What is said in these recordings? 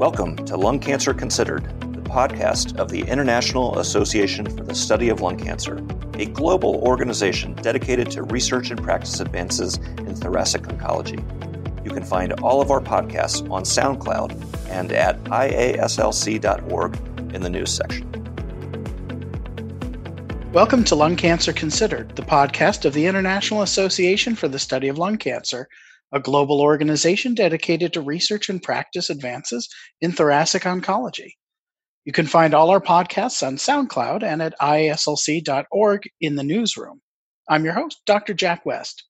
Welcome to Lung Cancer Considered, the podcast of the International Association for the Study of Lung Cancer, a global organization dedicated to research and practice advances in thoracic oncology. You can find all of our podcasts on SoundCloud and at iaslc.org in the news section. Welcome to Lung Cancer Considered, the podcast of the International Association for the Study of Lung Cancer, a global organization dedicated to research and practice advances in thoracic oncology. You can find all our podcasts on SoundCloud and at iaslc.org in the newsroom. I'm your host, Dr. Jack West.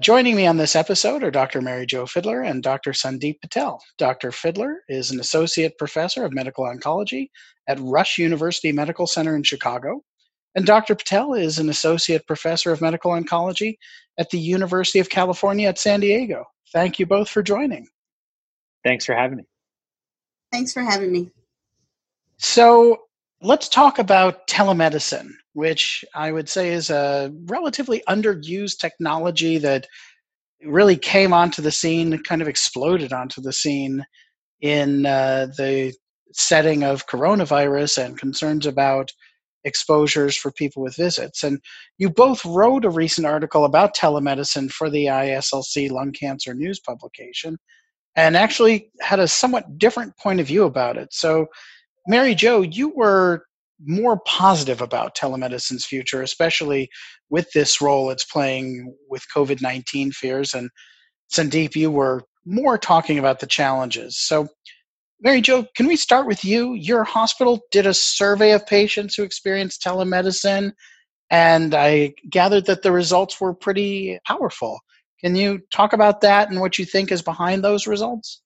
Joining me on this episode are Dr. Mary Jo Fidler and Dr. Sandip Patel. Dr. Fidler is an associate professor of medical oncology at Rush University Medical Center in Chicago, and Dr. Patel is an associate professor of medical oncology at the University of California at San Diego. Thank you both for joining. Thanks for having me. Thanks for having me. So, let's talk about telemedicine, which I would say is a relatively underused technology that really came onto the scene, kind of exploded onto the scene in uh, the setting of coronavirus and concerns about exposures for people with visits. And you both wrote a recent article about telemedicine for the IASLC lung cancer news publication and actually had a somewhat different point of view about it. So, Mary Jo, you were more positive about telemedicine's future, especially with this role it's playing with COVID 19 fears. And Sandip, you were more talking about the challenges. So, Mary Jo, can we start with you? Your hospital did a survey of patients who experienced telemedicine, and I gathered that the results were pretty powerful. Can you talk about that and what you think is behind those results?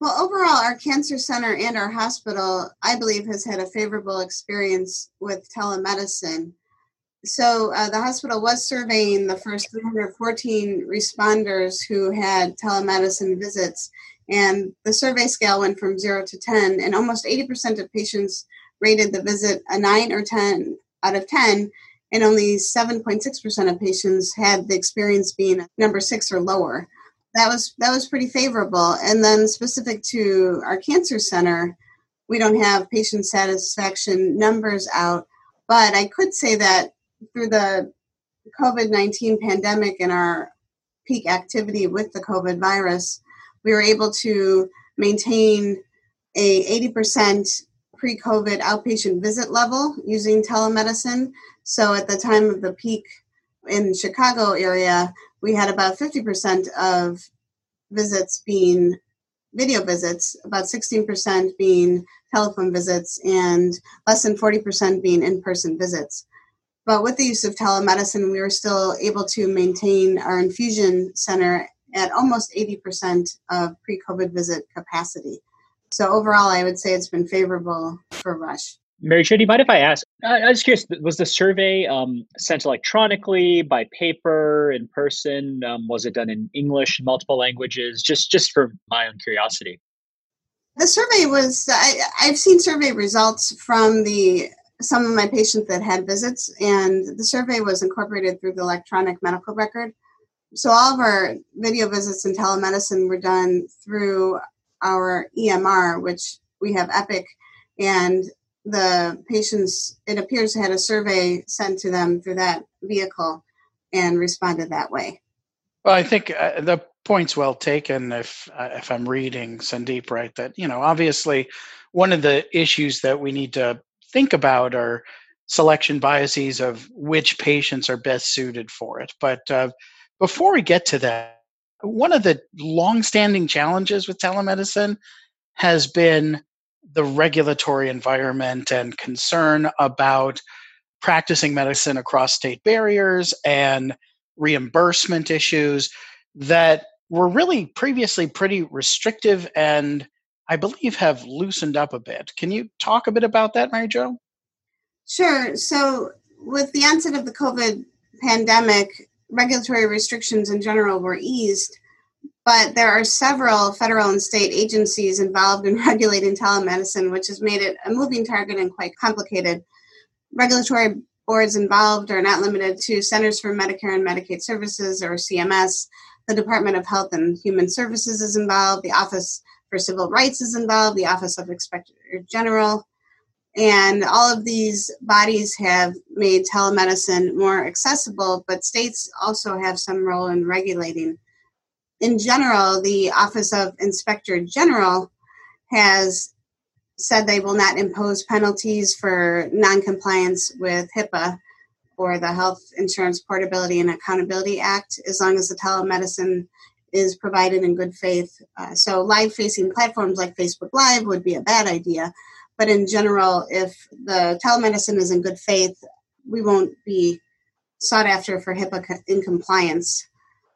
Well, overall, our cancer center and our hospital, I believe, has had a favorable experience with telemedicine. So, uh, the hospital was surveying the first 314 responders who had telemedicine visits, and the survey scale went from zero to 10, and almost 80% of patients rated the visit a 9 or 10 out of 10, and only 7.6% of patients had the experience being number six or lower. That was that was pretty favorable. And then specific to our cancer center, we don't have patient satisfaction numbers out, but I could say that through the COVID 19 pandemic and our peak activity with the COVID virus, we were able to maintain a 80% pre-COVID outpatient visit level using telemedicine. So at the time of the peak in Chicago area, we had about 50% of visits being video visits, about 16% being telephone visits, and less than 40% being in-person visits. But with the use of telemedicine, we were still able to maintain our infusion center at almost 80% of pre COVID visit capacity. So, overall, I would say it's been favorable for Rush. Mary Jo, do you mind if I ask? I was curious, was the survey um, sent electronically, by paper, in person? Um, was it done in English, multiple languages? Just, just for my own curiosity. The survey was, I, I've seen survey results from the some of my patients that had visits, and the survey was incorporated through the electronic medical record so all of our video visits and telemedicine were done through our EMR, which we have Epic, and the patients, it appears, had a survey sent to them through that vehicle and responded that way. Well, I think uh, the point's well taken. If uh, if I'm reading Sandip right, that you know, obviously, one of the issues that we need to think about are selection biases of which patients are best suited for it. But uh, before we get to that, one of the long-standing challenges with telemedicine has been the regulatory environment and concern about practicing medicine across state barriers and reimbursement issues that were really previously pretty restrictive and I believe have loosened up a bit. Can you talk a bit about that, Mary Jo? Sure. So, with the onset of the COVID pandemic, regulatory restrictions in general were eased, but there are several federal and state agencies involved in regulating telemedicine, which has made it a moving target and quite complicated. Regulatory boards involved are not limited to Centers for Medicare and Medicaid Services or CMS. The Department of Health and Human Services is involved, the Office for Civil Rights is involved, the Office of Inspector General, and all of these bodies have made telemedicine more accessible, but states also have some role in regulating. In general, the Office of Inspector General has said they will not impose penalties for noncompliance with HIPAA or the Health Insurance Portability and Accountability Act as long as the telemedicine is provided in good faith. Uh, so, live facing platforms like Facebook Live would be a bad idea. But in general, if the telemedicine is in good faith, we won't be sought after for HIPAA in compliance.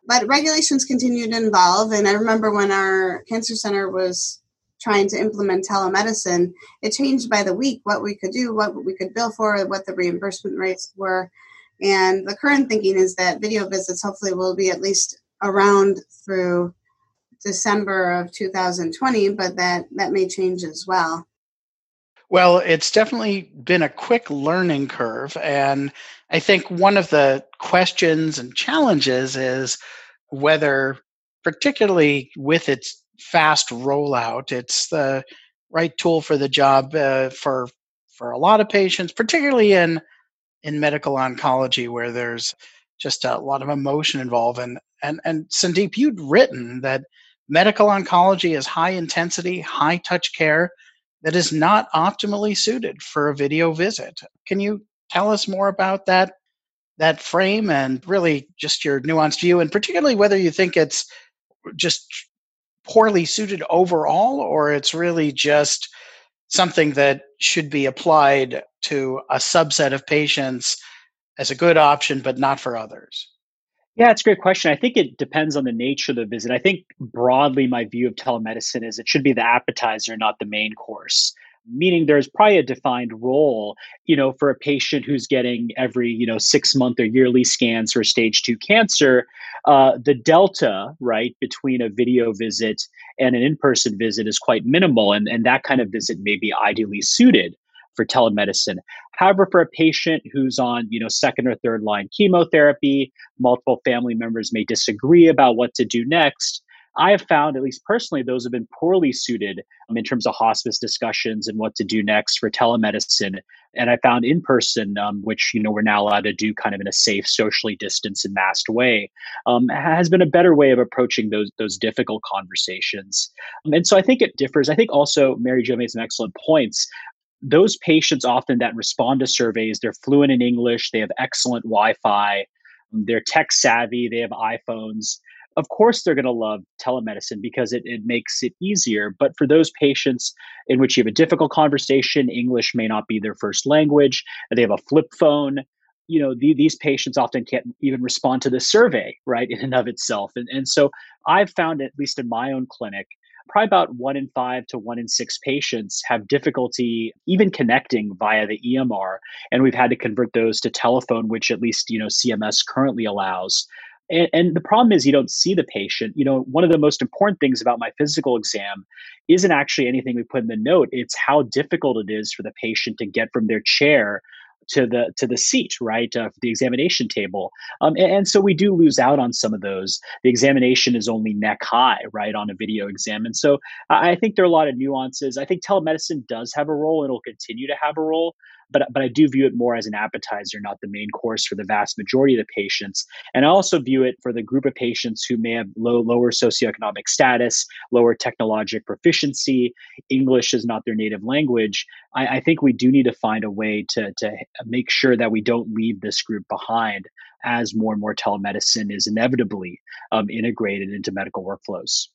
But regulations continue to evolve. And I remember when our cancer center was trying to implement telemedicine, it changed by the week what we could do, what we could bill for, what the reimbursement rates were. And the current thinking is that video visits hopefully will be at least around through December of 2020, but that, that may change as well. Well, it's definitely been a quick learning curve. And I think one of the questions and challenges is whether, particularly with its fast rollout. It's the right tool for the job uh, for for a lot of patients, particularly in in medical oncology, where there's just a lot of emotion involved. And and and Sandip, you'd written that medical oncology is high intensity, high touch care that is not optimally suited for a video visit. Can you tell us more about that that frame and really just your nuanced view, and particularly whether you think it's just poorly suited overall, or it's really just something that should be applied to a subset of patients as a good option, but not for others? Yeah, it's a great question. I think it depends on the nature of the visit. I think broadly, my view of telemedicine is it should be the appetizer, not the main course meaning there's probably a defined role you know for a patient who's getting every you know six month or yearly scans for stage two cancer uh, the delta right between a video visit and an in-person visit is quite minimal and, and that kind of visit may be ideally suited for telemedicine however for a patient who's on you know second or third line chemotherapy multiple family members may disagree about what to do next I have found, at least personally, those have been poorly suited um, in terms of hospice discussions and what to do next for telemedicine. And I found in person, um, which you know we're now allowed to do kind of in a safe, socially distanced and masked way, um, has been a better way of approaching those those difficult conversations. Um, and so I think it differs. I think also Mary Jo made some excellent points those patients often that respond to surveys they're fluent in english they have excellent wi-fi um, they're tech savvy they have iphones. Of course they're going to love telemedicine because it, it makes it easier but for those patients in which you have a difficult conversation english may not be their first language they have a flip phone you know the, these patients often can't even respond to the survey right in and of itself. And, and so i've found at least in my own clinic probably about one in five to one in six patients have difficulty even connecting via the EMR. And we've had to convert those to telephone, which at least, you know, CMS currently allows. And, and, the problem is you don't see the patient. You know, one of the most important things about my physical exam isn't actually anything we put in the note. It's how difficult it is for the patient to get from their chair to the to the seat, right, uh, the examination table. Um, and, and, so we do lose out on some of those. The examination is only neck high, right, on a video exam, and so I, I think there are a lot of nuances. I think telemedicine does have a role, and will continue to have a role but but I do view it more as an appetizer, not the main course for the vast majority of the patients. And I also view it for the group of patients who may have low lower socioeconomic status, lower technologic proficiency, English is not their native language. I, I think we do need to find a way to to make sure that we don't leave this group behind as more and more telemedicine is inevitably um, integrated into medical workflows.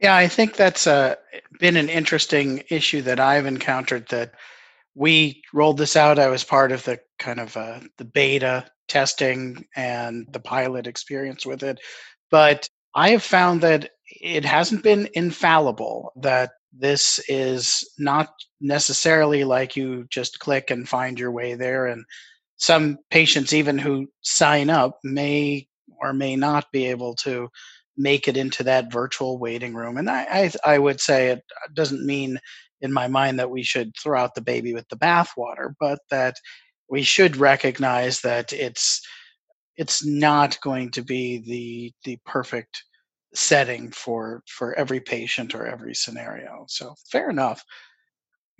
Yeah, I think that's uh, been an interesting issue that I've encountered that we rolled this out. I was part of the kind of uh, the beta testing and the pilot experience with it. But I have found that it hasn't been infallible, that this is not necessarily like you just click and find your way there. And some patients, even who sign up, may or may not be able to make it into that virtual waiting room. And I, I, I would say it doesn't mean in my mind that we should throw out the baby with the bathwater, but that we should recognize that it's it's not going to be the the perfect setting for for every patient or every scenario. So fair enough.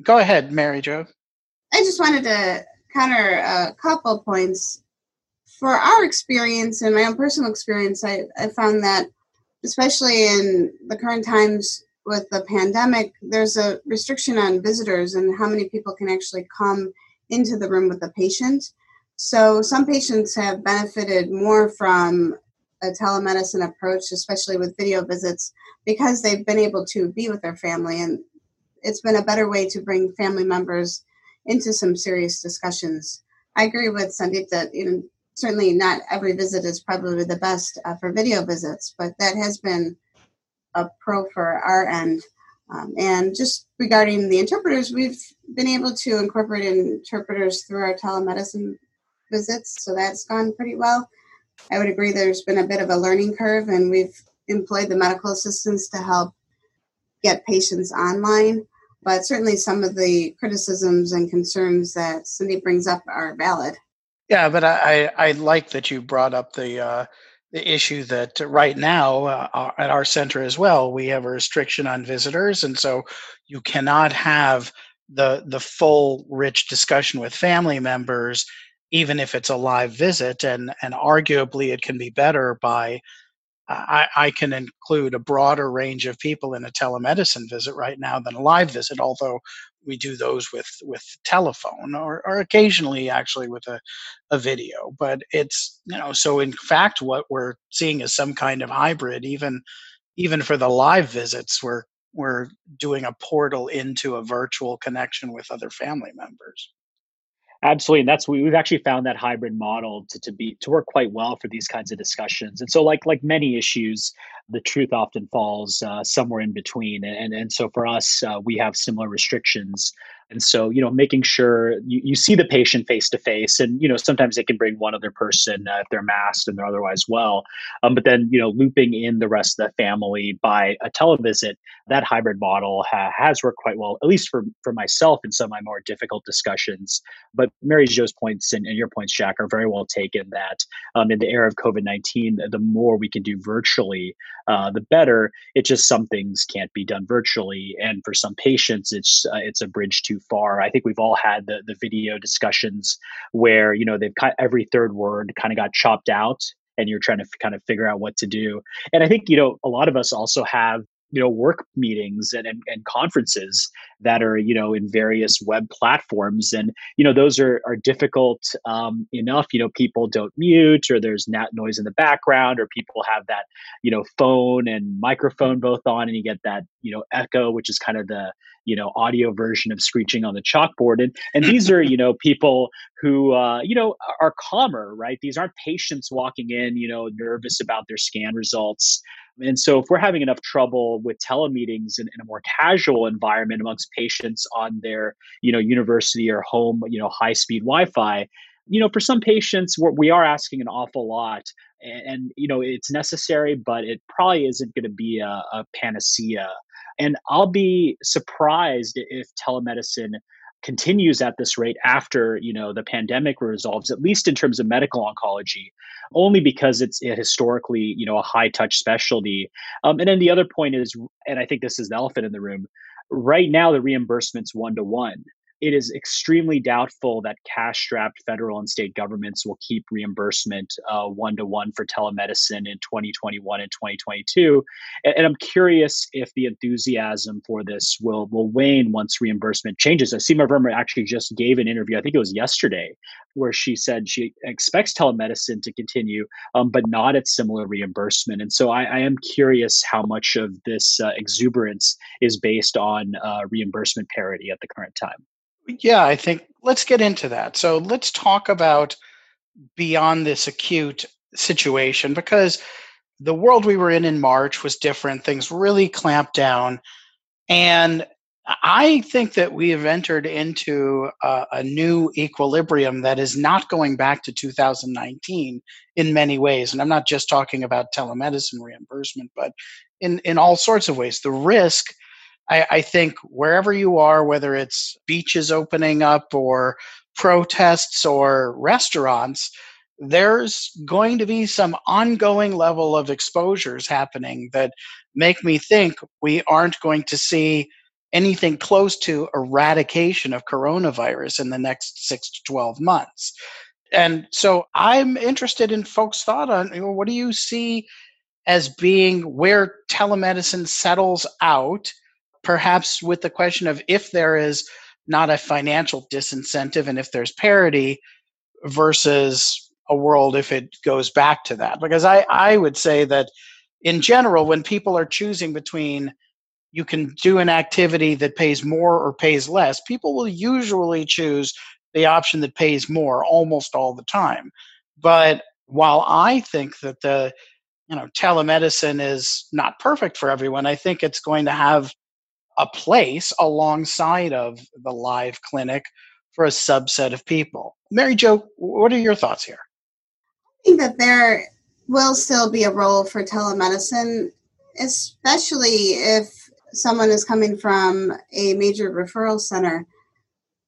Go ahead, Mary Jo. I just wanted to counter a couple points. For our experience and my own personal experience, I, I found that especially in the current times with the pandemic, there's a restriction on visitors and how many people can actually come into the room with a patient. So some patients have benefited more from a telemedicine approach, especially with video visits, because they've been able to be with their family. And it's been a better way to bring family members into some serious discussions. I agree with Sandip that you know, certainly not every visit is probably the best uh, for video visits, but that has been a pro for our end. Um, and just regarding the interpreters, we've been able to incorporate interpreters through our telemedicine visits, so that's gone pretty well. I would agree there's been a bit of a learning curve, and we've employed the medical assistants to help get patients online. But certainly, some of the criticisms and concerns that Cindy brings up are valid. Yeah, but I, I like that you brought up the uh, the issue that right now uh, at our center as well we have a restriction on visitors, and so you cannot have the the full rich discussion with family members, even if it's a live visit, and and arguably it can be better by I, I, can include a broader range of people in a telemedicine visit right now than a live visit, although we do those with, with telephone or, or occasionally actually with a, a video. But it's, you know, so in fact, what we're seeing is some kind of hybrid, even even for the live visits, we're we're doing a portal into a virtual connection with other family members. Absolutely, and that's we, we've actually found that hybrid model to, to be to work quite well for these kinds of discussions. And so, like like many issues, the truth often falls uh, somewhere in between. And and so for us, uh, we have similar restrictions and so, you know, making sure you, you see the patient face to face, and you know, sometimes they can bring one other person uh, if they're masked and they're otherwise well. Um, but then, you know, looping in the rest of the family by a televisit, that hybrid model ha- has worked quite well, at least for for myself in some of my more difficult discussions. But Mary Jo's points and, and your points, Jack, are very well taken. That um, in the era of COVID nineteen, the more we can do virtually, uh, the better. It just some things can't be done virtually, and for some patients, it's uh, it's a bridge too far. I think we've all had the the video discussions where you know they've cut every third word kind of got chopped out, and you're trying to f- kind of figure out what to do. And I think you know a lot of us also have you know work meetings and, and, and, conferences that are you know in various web platforms. And you know those are are difficult um, enough. You know people don't mute or there's not noise in the background or people have that you know phone and microphone both on and you get that you know echo which is kind of the you know audio version of screeching on the chalkboard. And and these are you know people who uh, you know are calmer right? These aren't patients walking in you know nervous about their scan results and so if we're having enough trouble with telemeetings in, in a more casual environment amongst patients on their you know university or home you know high speed wi-fi you know for some patients we're, we are asking an awful lot and, and, you know it's necessary but it probably isn't going to be a, a panacea. And I'll be surprised if telemedicine continues at this rate after you know the pandemic resolves at least in terms of medical oncology only because it's historically you know a high touch specialty. Um, and then the other point is and i think this is the elephant in the room right now the reimbursement's one to one it is extremely doubtful that cash strapped federal and state governments will keep reimbursement one to one for telemedicine in 2021 and 2022. And, and, I'm curious if the enthusiasm for this will, will wane once reimbursement changes. Seema Verma actually just gave an interview, I think it was yesterday, where she said she expects telemedicine to continue, um, but not at similar reimbursement. And so I, I am curious how much of this uh, exuberance is based on uh, reimbursement parity at the current time. Yeah, I think let's get into that. So let's talk about beyond this acute situation because the world we were in in March was different. Things really clamped down. And I think that we have entered into a, a, new equilibrium that is not going back to 2019 in many ways. And I'm not just talking about telemedicine reimbursement, but in, in all sorts of ways. The risk I, I think wherever you are, whether it's beaches opening up or protests or restaurants, there's going to be some ongoing level of exposures happening that make me think we aren't going to see anything close to eradication of coronavirus in the next six to 12 months. And so I'm interested in folks' thought on you know, what do you see as being where telemedicine settles out, perhaps with the question of if there is not a financial disincentive and if there's parity versus a world if it goes back to that. Because I, I would say that in general, when people are choosing between you can do an activity that pays more or pays less, people will usually choose the option that pays more almost all the time. But while I think that the you know telemedicine is not perfect for everyone, I think it's going to have a place alongside of the live clinic for a subset of people. Mary Jo, what are your thoughts here? I think that there will still be a role for telemedicine, especially if someone is coming from a major referral center.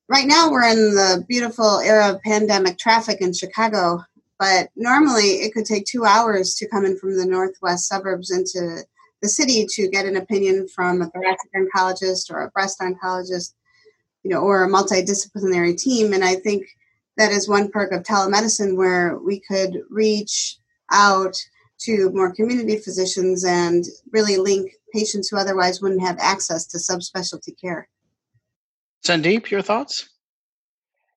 Right now, we're in the beautiful era of pandemic traffic in Chicago, but normally it could take two hours to come in from the northwest suburbs into the city to get an opinion from a thoracic oncologist or a breast oncologist, you know, or a multidisciplinary team. And I think that is one perk of telemedicine where we could reach out to more community physicians and really link patients who otherwise wouldn't have access to subspecialty care. Sandip, your thoughts?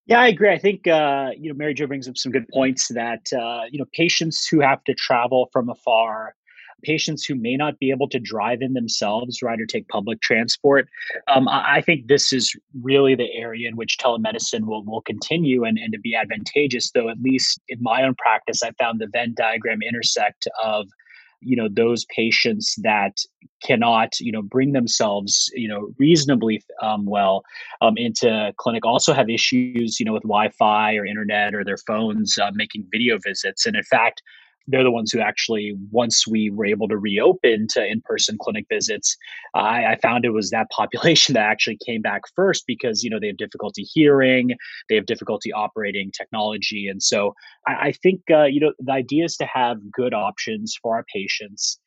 Yeah, I agree. I think uh, you know Mary Jo brings up some good points that uh, you know patients who have to travel from afar patients who may not be able to drive in themselves, right, or take public transport. Um, I, I, think this is really the area in which telemedicine will, will continue and, and to be advantageous, though, at least in my own practice, I found the Venn diagram intersect of you know those patients that cannot you know bring themselves you know reasonably um, well um, into clinic also have issues you know with wi-fi or internet or their phones uh, making video visits and in fact they're the ones who actually, once we were able to reopen to in person clinic visits, I, I, found it was that population that actually came back first because, you know, they have difficulty hearing, they have difficulty operating technology. And so I, I think, uh, you know, the idea is to have good options for our patients.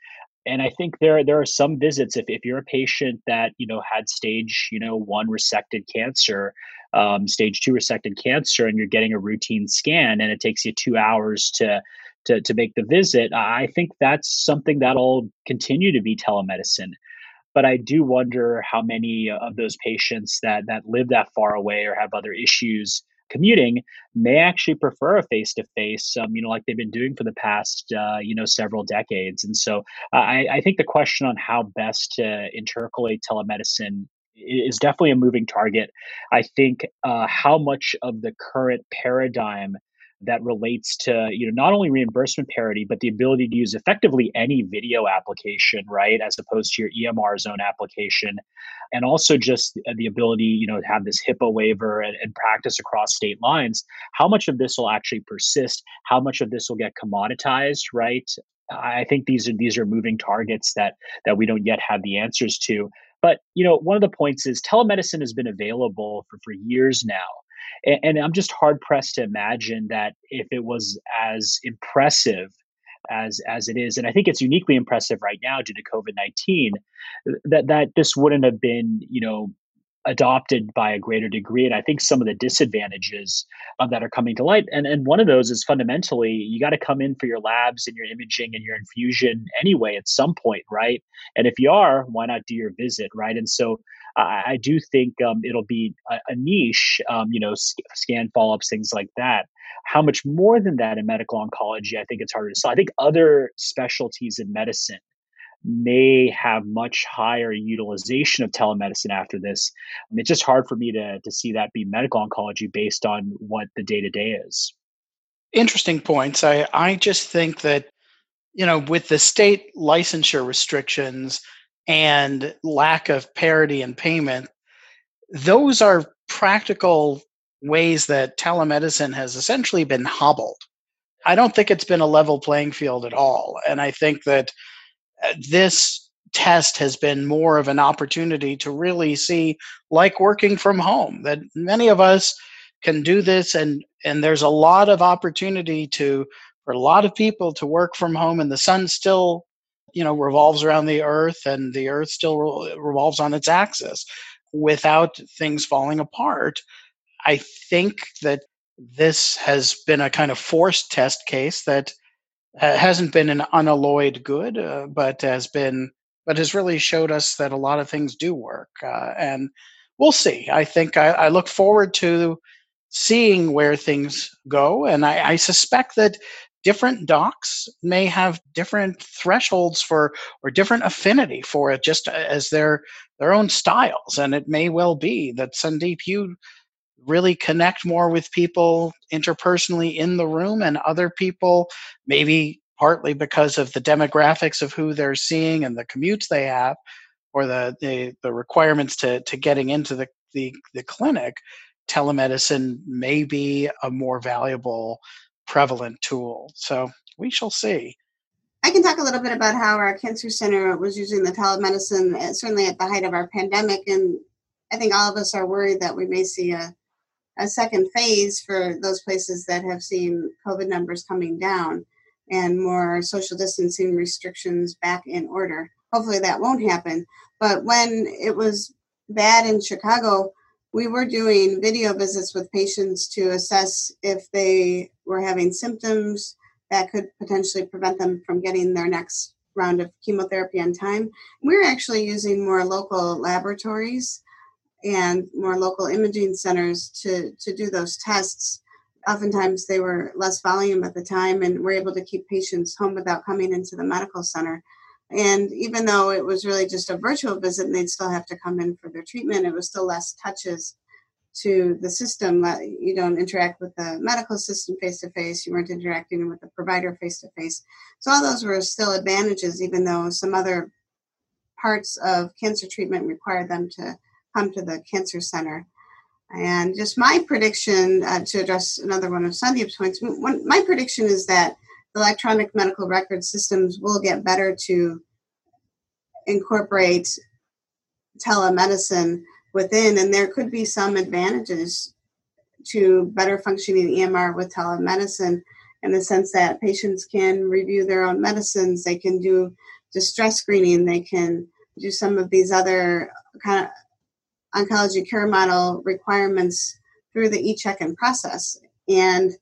And I think there there are some visits if, if you're a patient that you know had stage you know one resected cancer, um, stage two resected cancer, and you're getting a routine scan, and it takes you two hours to to, to make the visit, I think that's something that'll continue to be telemedicine. But I do wonder how many of those patients that that live that far away or have other issues commuting may actually prefer a face to face, you know, like they've been doing for the past, uh, you know, several decades. And so uh, I, I think the question on how best to intercalate telemedicine is definitely a moving target. I think uh, how much of the current paradigm that relates to you know not only reimbursement parity but the ability to use effectively any video application right as opposed to your emr zone application. And also just uh, the ability you know to have this hipaa waiver and, and practice across state lines. How much of this will actually persist? How much of this will get commoditized right? I think these are these are moving targets that that we don't yet have the answers to. But you know one of the points is telemedicine has been available for, for years now and, and i'm just hard pressed to imagine that if it was as impressive as as it is and i think it's uniquely impressive right now due to covid-19 uh, that that this wouldn't have been you know adopted by a greater degree and i think some of the disadvantages of that are coming to light and and one of those is fundamentally you got to come in for your labs and your imaging and your infusion anyway at some point right? And if you are why not do your visit right? And so I, I do think um, it'll be a, a niche, um, you know, sc- scan follow ups, things like that. How much more than that in medical oncology, I think it's harder to say. I think other specialties in medicine may have much higher utilization of telemedicine after this. It's just hard for me to, to see that be medical oncology based on what the day to day is. Interesting points. I, I just think that, you know, with the state licensure restrictions, and lack of parity in payment, those are practical ways that telemedicine has essentially been hobbled. I don't think it's been a level playing field at all. And I think that uh, this test has been more of an opportunity to really see, like working from home, that many of us can do this and and there's a lot of opportunity to for a lot of people to work from home and the sun still you know revolves around the earth and the earth still revolves on its axis without things falling apart i think that this has been a kind of forced test case that uh, hasn't been an unalloyed good uh, but has been but has really showed us that a lot of things do work uh, and we'll see. I think I, I, look forward to seeing where things go and I, I suspect that different docs may have different thresholds for or different affinity for it just as their their own styles. And it may well be that sandip you really connect more with people interpersonally in the room and other people maybe partly because of the demographics of who they're seeing and the commutes they have or the the, the requirements to to getting into the, the the clinic telemedicine may be a more valuable prevalent tool. So we shall see. I can talk a little bit about how our cancer center was using the telemedicine, uh, certainly at the height of our pandemic. And I think all of us are worried that we may see a, a second phase for those places that have seen COVID numbers coming down and more social distancing restrictions back in order. Hopefully that won't happen. But when it was bad in Chicago, we were doing video visits with patients to assess if they were having symptoms that could potentially prevent them from getting their next round of chemotherapy on time. We're actually using more local laboratories and more local imaging centers to, to do those tests. Oftentimes they were less volume at the time and we're able to keep patients home without coming into the medical center. And even though it was really just a virtual visit and they'd still have to come in for their treatment, it was still less touches to the system. You don't interact with the medical system face to face, you weren't interacting with the provider face to face. So, all those were still advantages, even though some other parts of cancer treatment required them to come to the cancer center. And just my prediction uh, to address another one of Sandip's points, one, my prediction is that electronic medical record systems will get better to incorporate telemedicine within, and there could be some advantages to better functioning EMR with telemedicine in the sense that patients can review their own medicines, they can do distress screening, they can do some of these other kind of oncology care model requirements through the e-check-in process. And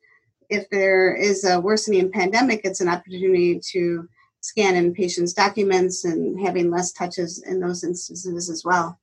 if there is a worsening pandemic, it's an opportunity to scan in patients' documents and having less touches in those instances as well.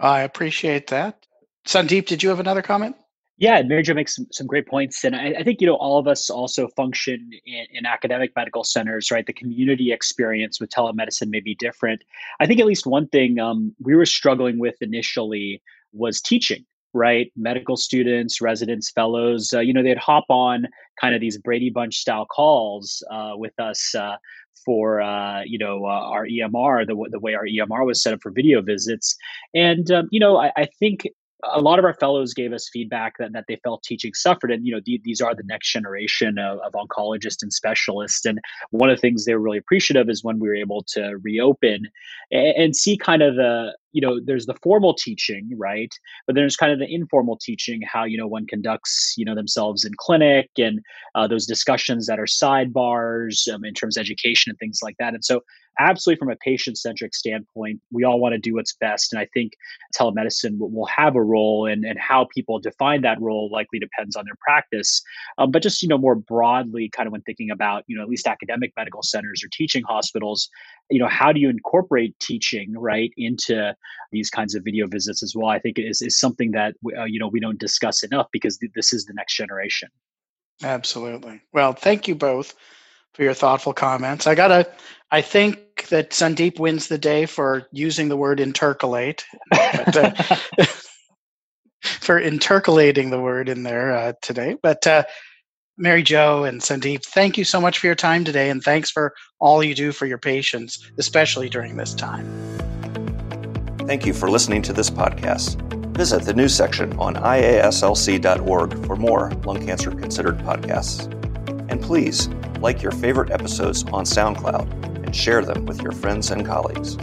I appreciate that. Sandip, did you have another comment? Yeah, Mary Jo makes some, some great points. And I, I, think, you know, all of us also function in, in, academic medical centers, right? The community experience with telemedicine may be different. I think at least one thing um, we were struggling with initially was teaching, right? Medical students, residents, fellows, uh, you know, they'd hop on kind of these Brady Bunch style calls uh, with us uh, for, uh, you know, uh, our EMR, the, the way our EMR was set up for video visits. And, um, you know, I, I think a lot of our fellows gave us feedback that, that they felt teaching suffered and you know the, these are the next generation of, of, oncologists and specialists and one of the things they were really appreciative is when we were able to reopen and, and see kind of the you know there's the formal teaching right? But there's kind of the informal teaching how you know one conducts you know themselves in clinic and uh, those discussions that are sidebars um, in terms of education and things like that. And so absolutely from a patient centric standpoint we all want to do what's best. And i think telemedicine will, will have a role and, and how people define that role likely depends on their practice. Um, but just you know more broadly kind of when thinking about you know at least academic medical centers or teaching hospitals you know how do you incorporate teaching right into these kinds of video visits as well. I think is, is something that uh, you know we don't discuss enough because th- this is the next generation. Absolutely. Well thank you both for your thoughtful comments. I gotta i think that sandip wins the day for using the word intercalate but, uh, for intercalating the word in there uh, today. But uh, Mary Jo and Sandip, thank you so much for your time today, and thanks for all you do for your patients, especially during this time. Thank you for listening to this podcast. Visit the news section on iaslc.org for more Lung Cancer Considered podcasts. And please like your favorite episodes on SoundCloud and share them with your friends and colleagues.